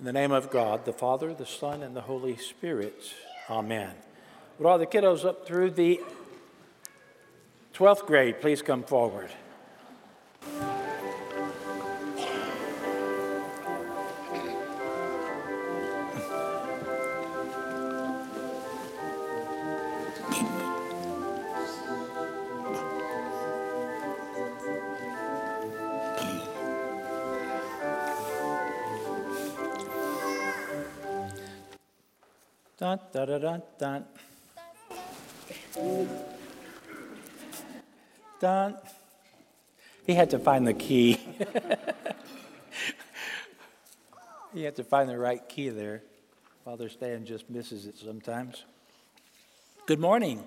In the name of God, the Father, the Son, and the Holy Spirit. Amen. Would all the kiddos up through the 12th grade please come forward? Dun, dun, dun, dun. Dun. He had to find the key. he had to find the right key there. Father Stan just misses it sometimes. Good morning.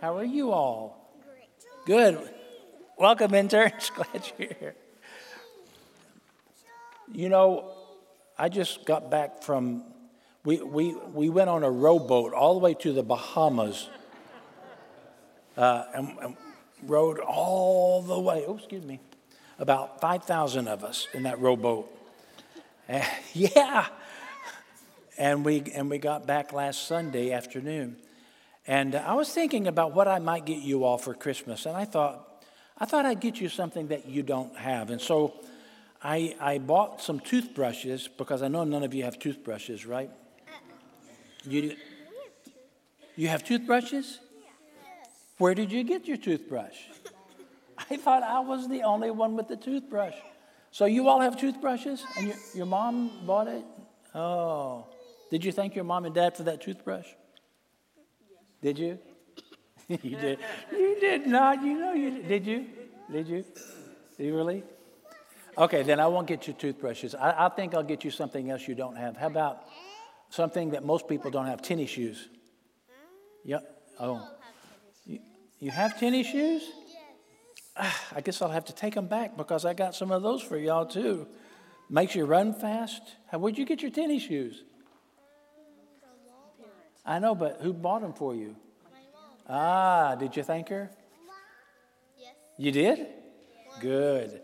How are you all? Good. Welcome, interns. Glad you're here. You know, I just got back from we, we, we went on a rowboat all the way to the Bahamas uh, and, and rowed all the way, oh, excuse me, about 5,000 of us in that rowboat. Yeah. And we, and we got back last Sunday afternoon. And I was thinking about what I might get you all for Christmas. And I thought, I thought I'd get you something that you don't have. And so I, I bought some toothbrushes because I know none of you have toothbrushes, right? You, you have toothbrushes? Where did you get your toothbrush? I thought I was the only one with the toothbrush. So you all have toothbrushes? And your, your mom bought it? Oh. Did you thank your mom and dad for that toothbrush? Did you? you did. You did not. You know you did. Did you? Did you? Did you really? Okay, then I won't get you toothbrushes. I, I think I'll get you something else you don't have. How about something that most people don't have tennis shoes. Yep. Oh. You, you have tennis shoes? Ah, I guess I'll have to take them back because I got some of those for y'all too. Makes you run fast. How, where'd you get your tennis shoes? I know, but who bought them for you? Ah, did you thank her? Yes. You did? Good,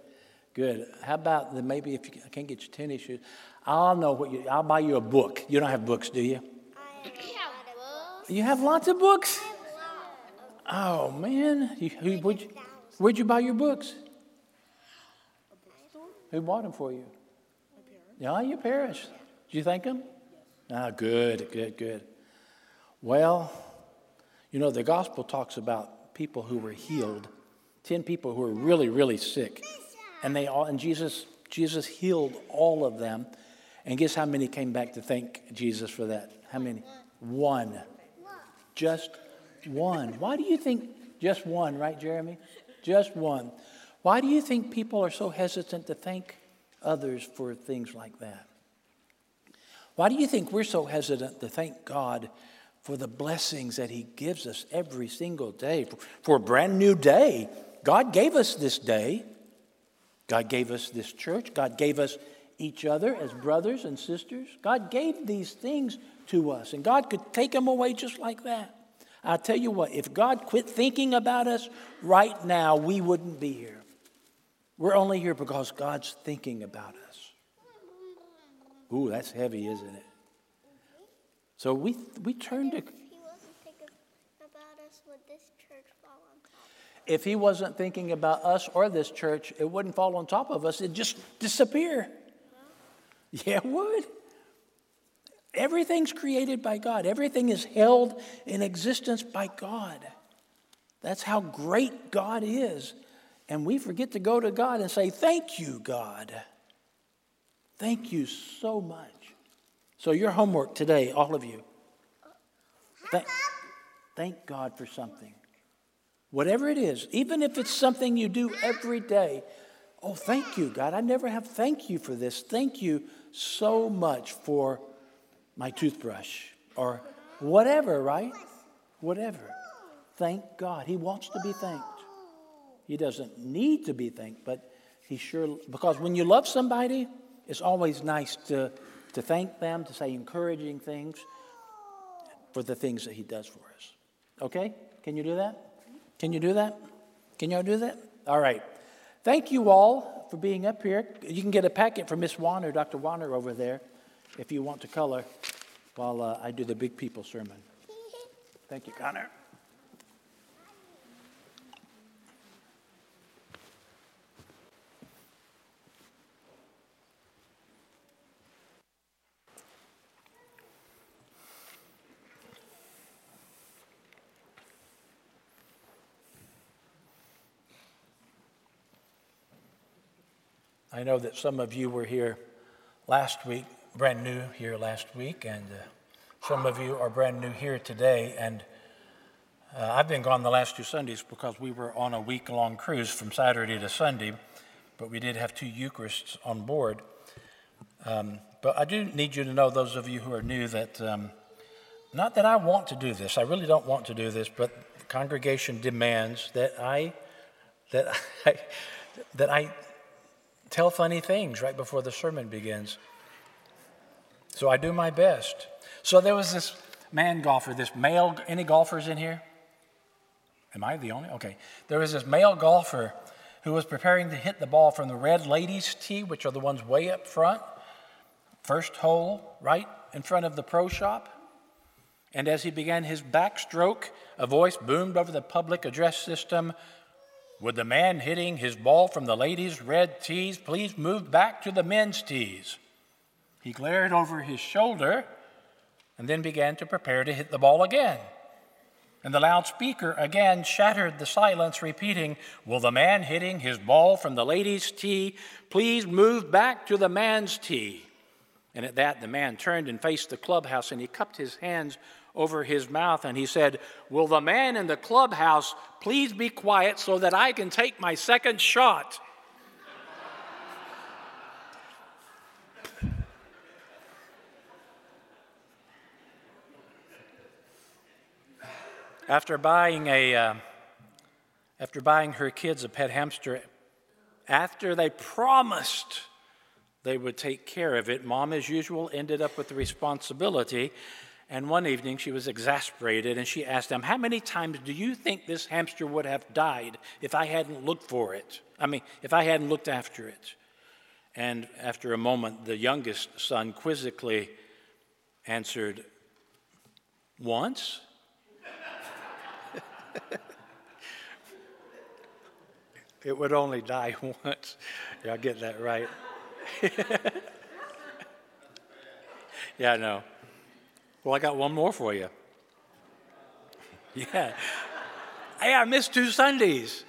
good. How about the, maybe if you I can't get your tennis shoes, I'll know what you. I'll buy you a book. You don't have books, do you? I have books. You have lots of books. Oh man, you, who, where'd, you, where'd you buy your books? Who bought them for you? My parents. Yeah, your parents. Did you thank them? Ah, good, good, good. Well, you know the gospel talks about people who were healed, ten people who were really, really sick, and they all and Jesus Jesus healed all of them. And guess how many came back to thank Jesus for that? How many? One. Just one. Why do you think just one, right, Jeremy? Just one. Why do you think people are so hesitant to thank others for things like that? Why do you think we're so hesitant to thank God for the blessings that He gives us every single day? For, a brand new day. God gave us this day. God gave us this church. God gave us each other as brothers and sisters. God gave these things to us, and God could take them away just like that. I'll tell you what, if God quit thinking about us right now, we wouldn't be here. We're only here because God's thinking about us. Ooh, that's heavy, isn't it? So we, we turn to. If he wasn't thinking about us, would this church fall on top? If He wasn't thinking about us or this church, it wouldn't fall on top of us, it'd just disappear. Yeah, it would. Everything's created by God, everything is held in existence by God. That's how great God is. And we forget to go to God and say, Thank you, God. Thank you so much. So, your homework today, all of you, uh, thank, thank God for something. Whatever it is, even if it's something you do every day, oh, thank you, God. I never have thank you for this. Thank you so much for my toothbrush or whatever, right? Whatever. Thank God. He wants to be thanked. He doesn't need to be thanked, but he sure, because when you love somebody, it's always nice to, to thank them, to say encouraging things for the things that he does for us. Okay? Can you do that? Can you do that? Can y'all do that? All right. Thank you all for being up here. You can get a packet from Miss Warner, Dr. Warner over there. if you want to color while uh, I do the big people sermon. Thank you, Connor. I know that some of you were here last week, brand new here last week, and uh, some of you are brand new here today. And uh, I've been gone the last two Sundays because we were on a week long cruise from Saturday to Sunday, but we did have two Eucharists on board. Um, but I do need you to know, those of you who are new, that um, not that I want to do this, I really don't want to do this, but the congregation demands that I, that I, that I tell funny things right before the sermon begins. So I do my best. So there was this man golfer, this male, any golfers in here? Am I the only? Okay. There was this male golfer who was preparing to hit the ball from the red ladies' tee, which are the ones way up front, first hole, right in front of the pro shop. And as he began his backstroke, a voice boomed over the public address system would the man hitting his ball from the ladies' red tees please move back to the men's tees? He glared over his shoulder and then began to prepare to hit the ball again. And the loudspeaker again shattered the silence, repeating, Will the man hitting his ball from the ladies' tee please move back to the man's tee? And at that, the man turned and faced the clubhouse and he cupped his hands over his mouth and he said, Will the man in the clubhouse please be quiet so that I can take my second shot? after buying a uh, after buying her kids a pet hamster after they promised they would take care of it mom as usual ended up with the responsibility and one evening she was exasperated and she asked him, How many times do you think this hamster would have died if I hadn't looked for it? I mean, if I hadn't looked after it? And after a moment, the youngest son quizzically answered, Once? it would only die once. Y'all get that right? yeah, I know. Well, I got one more for you. Yeah. Hey, I missed two Sundays.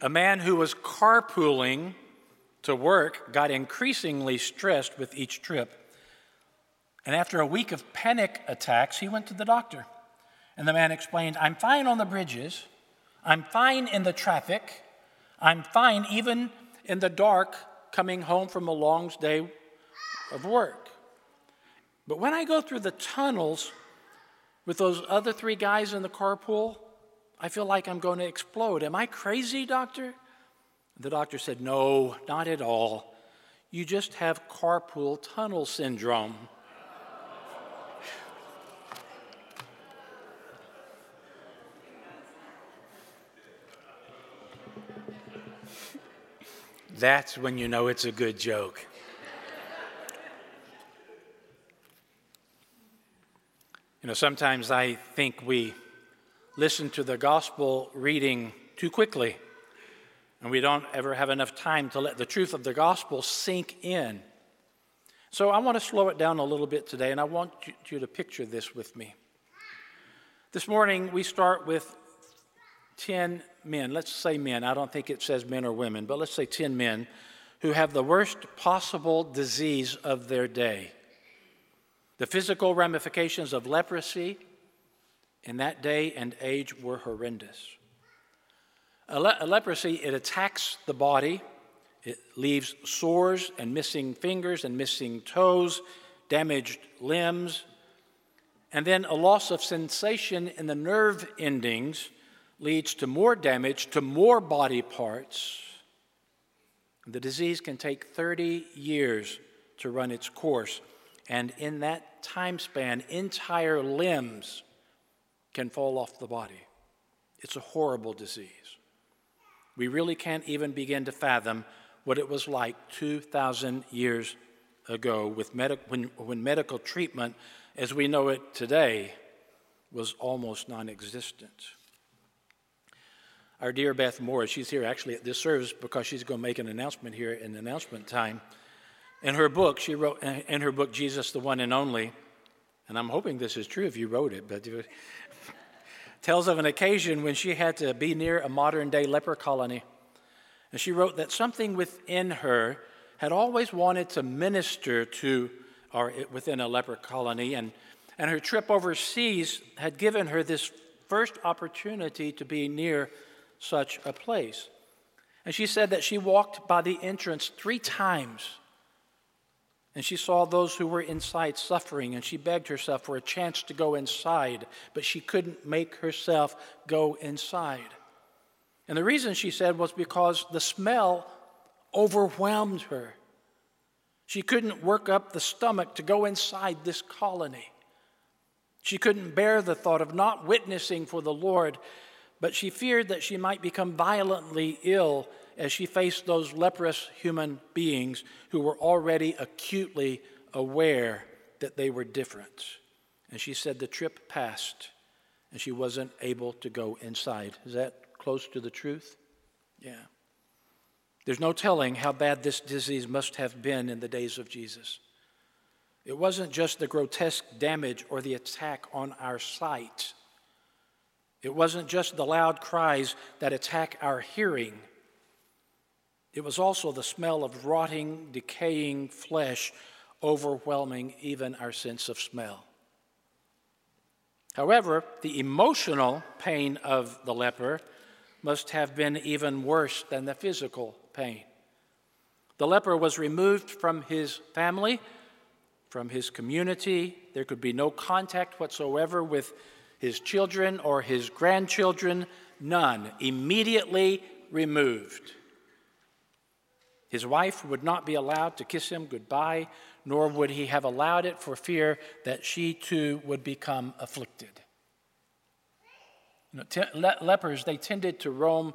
A man who was carpooling to work got increasingly stressed with each trip. And after a week of panic attacks, he went to the doctor. And the man explained, I'm fine on the bridges. I'm fine in the traffic. I'm fine even in the dark coming home from a long day of work. But when I go through the tunnels with those other three guys in the carpool, I feel like I'm going to explode. Am I crazy, doctor? The doctor said, No, not at all. You just have carpool tunnel syndrome. That's when you know it's a good joke. You know, sometimes I think we listen to the gospel reading too quickly, and we don't ever have enough time to let the truth of the gospel sink in. So I want to slow it down a little bit today, and I want you to picture this with me. This morning, we start with 10 men. Let's say men. I don't think it says men or women, but let's say 10 men who have the worst possible disease of their day. The physical ramifications of leprosy in that day and age were horrendous. A, le- a leprosy, it attacks the body, it leaves sores and missing fingers and missing toes, damaged limbs, and then a loss of sensation in the nerve endings leads to more damage to more body parts. The disease can take 30 years to run its course. And in that time span, entire limbs can fall off the body. It's a horrible disease. We really can't even begin to fathom what it was like 2,000 years ago with medic- when, when medical treatment as we know it today was almost non existent. Our dear Beth Moore, she's here actually at this service because she's going to make an announcement here in announcement time. In her book, she wrote, in her book, Jesus, the One and Only, and I'm hoping this is true if you wrote it, but tells of an occasion when she had to be near a modern day leper colony. And she wrote that something within her had always wanted to minister to or within a leper colony, and, and her trip overseas had given her this first opportunity to be near such a place. And she said that she walked by the entrance three times and she saw those who were inside suffering, and she begged herself for a chance to go inside, but she couldn't make herself go inside. And the reason she said was because the smell overwhelmed her. She couldn't work up the stomach to go inside this colony. She couldn't bear the thought of not witnessing for the Lord, but she feared that she might become violently ill as she faced those leprous human beings who were already acutely aware that they were different. And she said the trip passed and she wasn't able to go inside. Is that close to the truth? Yeah. There's no telling how bad this disease must have been in the days of Jesus. It wasn't just the grotesque damage or the attack on our sight. It wasn't just the loud cries that attack our hearing. It was also the smell of rotting, decaying flesh overwhelming even our sense of smell. However, the emotional pain of the leper must have been even worse than the physical pain. The leper was removed from his family, from his community. There could be no contact whatsoever with his children or his grandchildren, none. Immediately removed. His wife would not be allowed to kiss him goodbye, nor would he have allowed it for fear that she too would become afflicted. You know, le- lepers, they tended to roam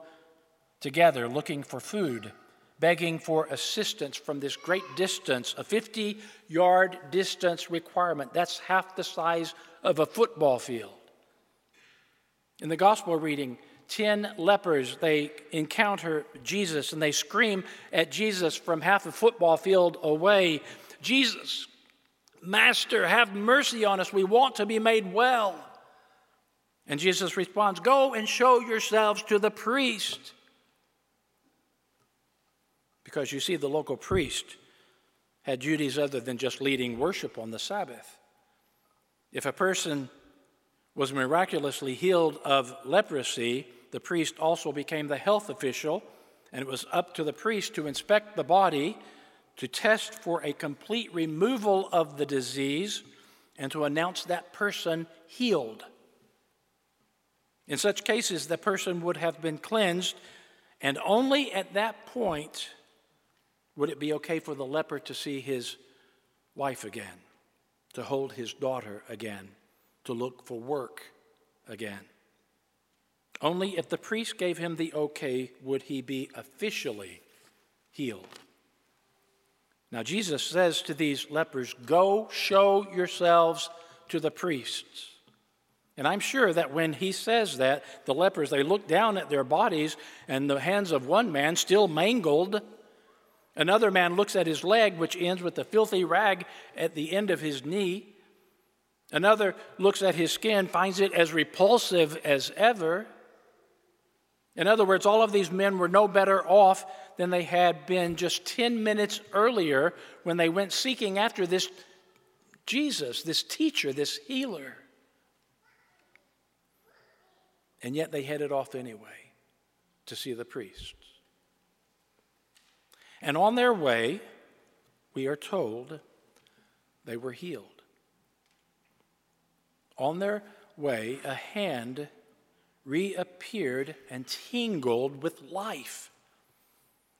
together looking for food, begging for assistance from this great distance, a 50 yard distance requirement. That's half the size of a football field. In the gospel reading, 10 lepers, they encounter Jesus and they scream at Jesus from half a football field away Jesus, Master, have mercy on us. We want to be made well. And Jesus responds, Go and show yourselves to the priest. Because you see, the local priest had duties other than just leading worship on the Sabbath. If a person was miraculously healed of leprosy, the priest also became the health official, and it was up to the priest to inspect the body, to test for a complete removal of the disease, and to announce that person healed. In such cases, the person would have been cleansed, and only at that point would it be okay for the leper to see his wife again, to hold his daughter again, to look for work again. Only if the priest gave him the okay would he be officially healed. Now, Jesus says to these lepers, Go show yourselves to the priests. And I'm sure that when he says that, the lepers, they look down at their bodies, and the hands of one man still mangled. Another man looks at his leg, which ends with a filthy rag at the end of his knee. Another looks at his skin, finds it as repulsive as ever. In other words, all of these men were no better off than they had been just 10 minutes earlier when they went seeking after this Jesus, this teacher, this healer. And yet they headed off anyway to see the priests. And on their way, we are told they were healed. On their way, a hand reappeared and tingled with life.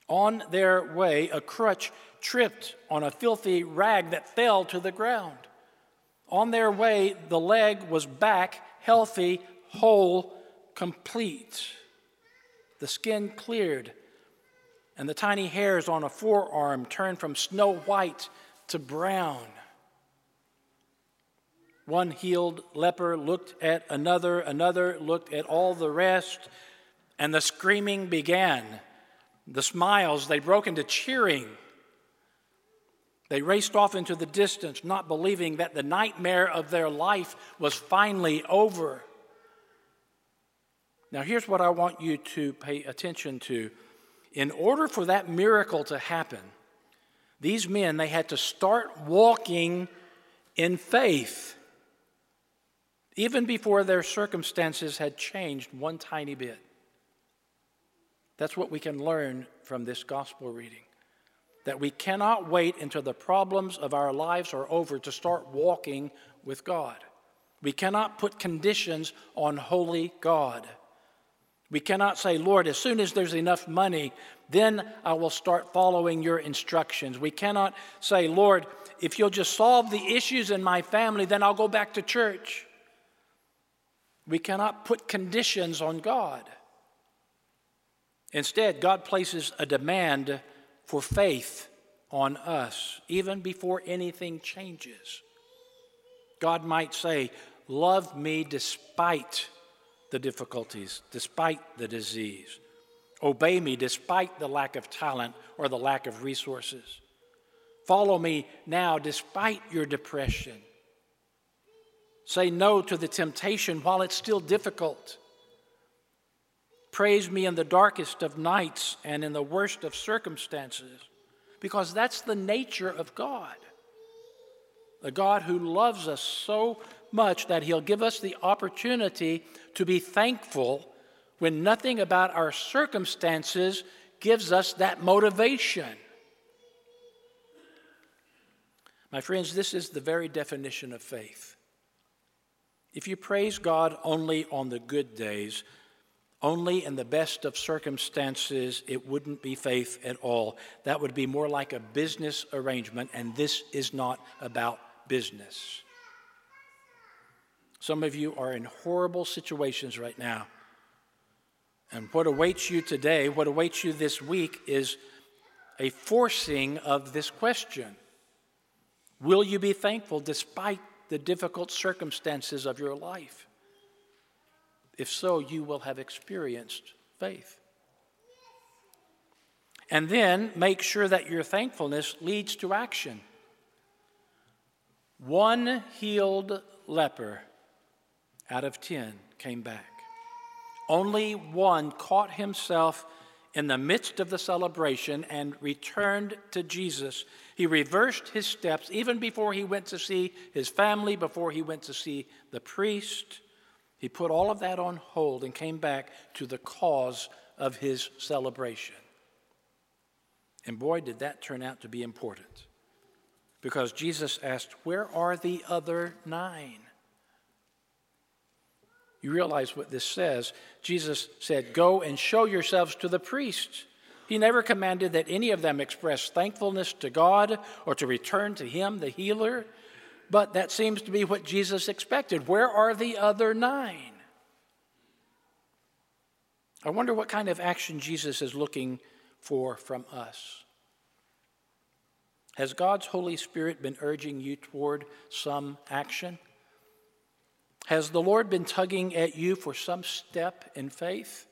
On their way, a crutch tripped on a filthy rag that fell to the ground. On their way, the leg was back, healthy, whole, complete. The skin cleared, and the tiny hairs on a forearm turned from snow white to brown. One healed leper looked at another, another looked at all the rest, and the screaming began. The smiles, they broke into cheering. They raced off into the distance, not believing that the nightmare of their life was finally over. Now, here's what I want you to pay attention to. In order for that miracle to happen, these men, they had to start walking in faith, even before their circumstances had changed one tiny bit. That's what we can learn from this gospel reading. That we cannot wait until the problems of our lives are over to start walking with God. We cannot put conditions on holy God. We cannot say, Lord, as soon as there's enough money, then I will start following your instructions. We cannot say, Lord, if you'll just solve the issues in my family, then I'll go back to church. We cannot put conditions on God. Instead, God places a demand for faith on us, even before anything changes. God might say, Love me despite the difficulties, despite the disease. Obey me despite the lack of talent or the lack of resources. Follow me now despite your depression. Say no to the temptation while it's still difficult. Praise me in the darkest of nights and in the worst of circumstances, because that's the nature of God. A God who loves us so much that He'll give us the opportunity to be thankful when nothing about our circumstances gives us that motivation. My friends, this is the very definition of faith. If you praise God only on the good days, only in the best of circumstances, it wouldn't be faith at all. That would be more like a business arrangement, and this is not about business. Some of you are in horrible situations right now. And what awaits you today, what awaits you this week, is a forcing of this question Will you be thankful despite the difficult circumstances of your life? If so, you will have experienced faith. And then make sure that your thankfulness leads to action. One healed leper out of 10 came back. Only one caught himself in the midst of the celebration and returned to Jesus. He reversed his steps even before he went to see his family, before he went to see the priest. He put all of that on hold and came back to the cause of his celebration. And boy, did that turn out to be important. Because Jesus asked, Where are the other nine? You realize what this says. Jesus said, Go and show yourselves to the priests. He never commanded that any of them express thankfulness to God or to return to Him, the healer, but that seems to be what Jesus expected. Where are the other nine? I wonder what kind of action Jesus is looking for from us. Has God's Holy Spirit been urging you toward some action? Has the Lord been tugging at you for some step in faith?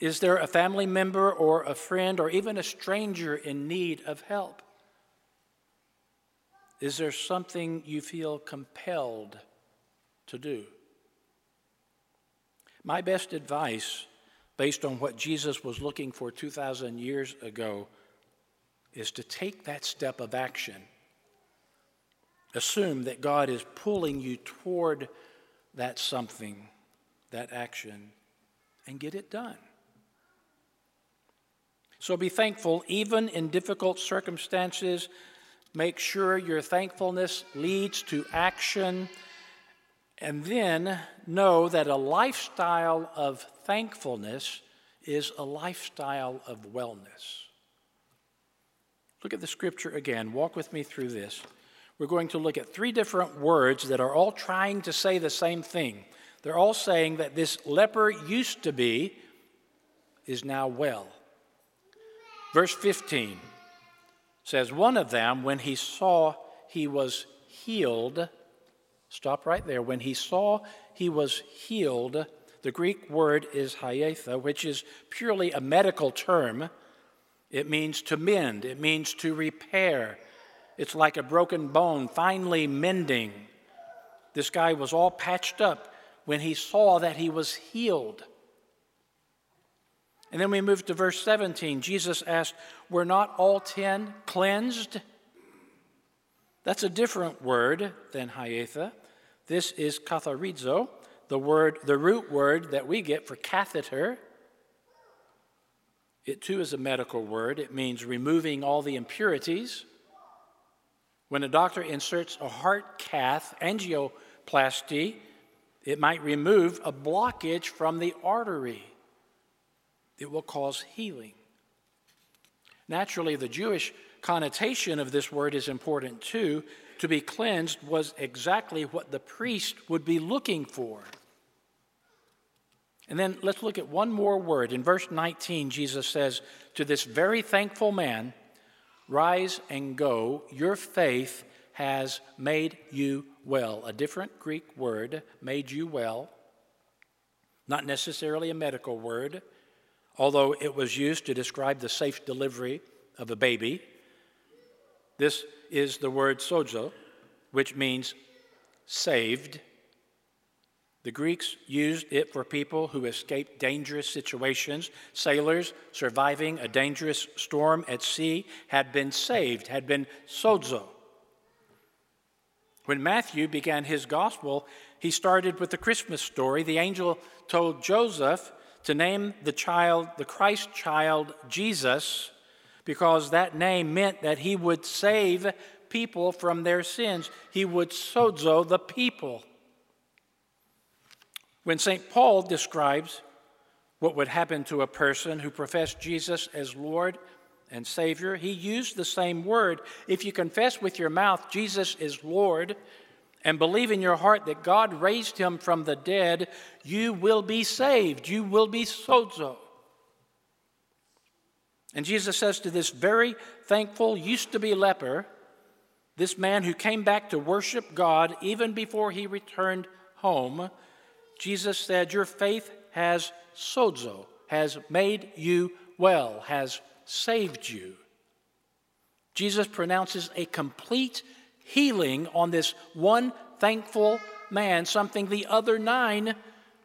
Is there a family member or a friend or even a stranger in need of help? Is there something you feel compelled to do? My best advice, based on what Jesus was looking for 2,000 years ago, is to take that step of action Assume that God is pulling you toward that something, that action, and get it done. So be thankful even in difficult circumstances. Make sure your thankfulness leads to action. And then know that a lifestyle of thankfulness is a lifestyle of wellness. Look at the scripture again. Walk with me through this we're going to look at three different words that are all trying to say the same thing. They're all saying that this leper used to be is now well. Verse 15 says, One of them, when he saw he was healed, stop right there. When he saw he was healed, the Greek word is hyatha, which is purely a medical term. It means to mend, it means to repair. It's like a broken bone, finally mending. This guy was all patched up when he saw that he was healed. And then we move to verse 17. Jesus asked, Were not all ten cleansed? That's a different word than hyatha. This is katharizo, the word, the root word that we get for catheter. It too is a medical word. It means removing all the impurities. When a doctor inserts a heart cath, angioplasty, it might remove a blockage from the artery. It will cause healing. Naturally, the Jewish connotation of this word is important too. To be cleansed was exactly what the priest would be looking for. And then let's look at one more word. In verse 19, Jesus says to this very thankful man, Rise and go, your faith has made you well. A different Greek word, made you well, not necessarily a medical word, although it was used to describe the safe delivery of a baby. This is the word sozo, which means saved. The Greeks used it for people who escaped dangerous situations. Sailors surviving a dangerous storm at sea had been saved, had been sozo. When Matthew began his gospel, he started with the Christmas story. The angel told Joseph to name the child, the Christ child, Jesus because that name meant that he would save people from their sins. He would sozo the people. When St. Paul describes what would happen to a person who professed Jesus as Lord and Savior, he used the same word. If you confess with your mouth Jesus is Lord and believe in your heart that God raised him from the dead, you will be saved. You will be sozo. And Jesus says to this very thankful, used to be leper, this man who came back to worship God even before he returned home, Jesus said, Your faith has sozo, has made you well, has saved you. Jesus pronounces a complete healing on this one thankful man, something the other nine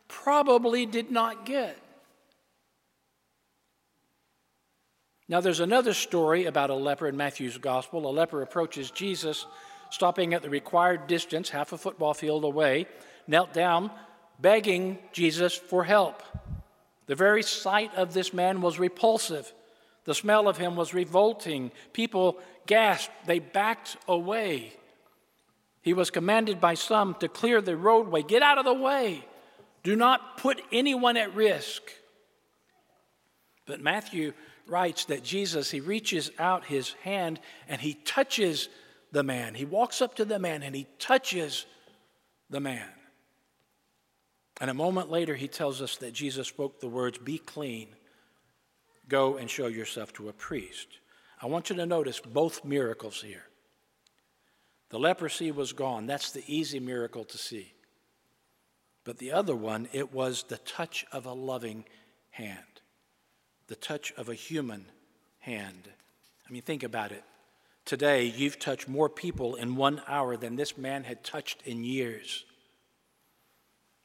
probably did not get. Now, there's another story about a leper in Matthew's gospel. A leper approaches Jesus, stopping at the required distance, half a football field away, knelt down, begging Jesus for help. The very sight of this man was repulsive. The smell of him was revolting. People gasped, they backed away. He was commanded by some to clear the roadway. Get out of the way. Do not put anyone at risk. But Matthew writes that Jesus, he reaches out his hand and he touches the man. He walks up to the man and he touches the man. And a moment later, he tells us that Jesus spoke the words, Be clean, go and show yourself to a priest. I want you to notice both miracles here. The leprosy was gone. That's the easy miracle to see. But the other one, it was the touch of a loving hand the touch of a human hand. I mean, think about it. Today, you've touched more people in one hour than this man had touched in years.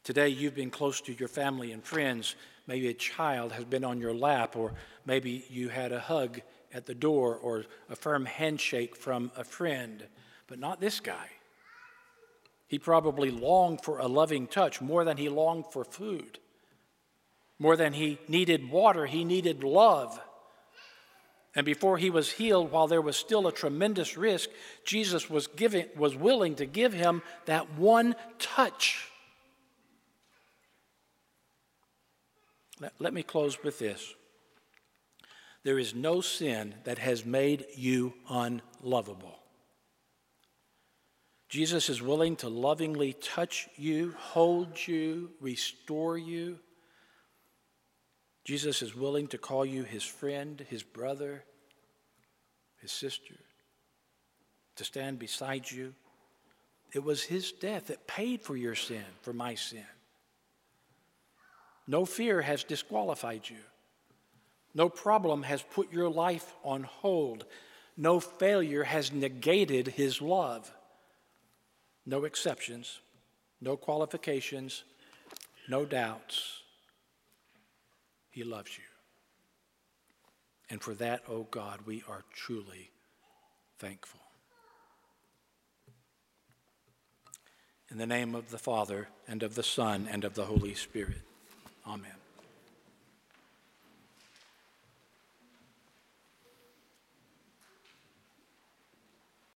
Today, you've been close to your family and friends. Maybe a child has been on your lap, or maybe you had a hug at the door, or a firm handshake from a friend. But not this guy. He probably longed for a loving touch more than he longed for food. More than he needed water, he needed love. And before he was healed, while there was still a tremendous risk, Jesus was, giving, was willing to give him that one touch. Let, let me close with this. There is no sin that has made you unlovable. Jesus is willing to lovingly touch you, hold you, restore you Jesus is willing to call you his friend, his brother, his sister. to stand beside you. It was his death that paid for your sin, for my sin. No fear has disqualified you. No problem has put your life on hold. No failure has negated his love. No exceptions, no qualifications, no doubts. He loves you. And for that, oh God, we are truly thankful. In the name of the Father, and of the Son, and of the Holy Spirit. Amen.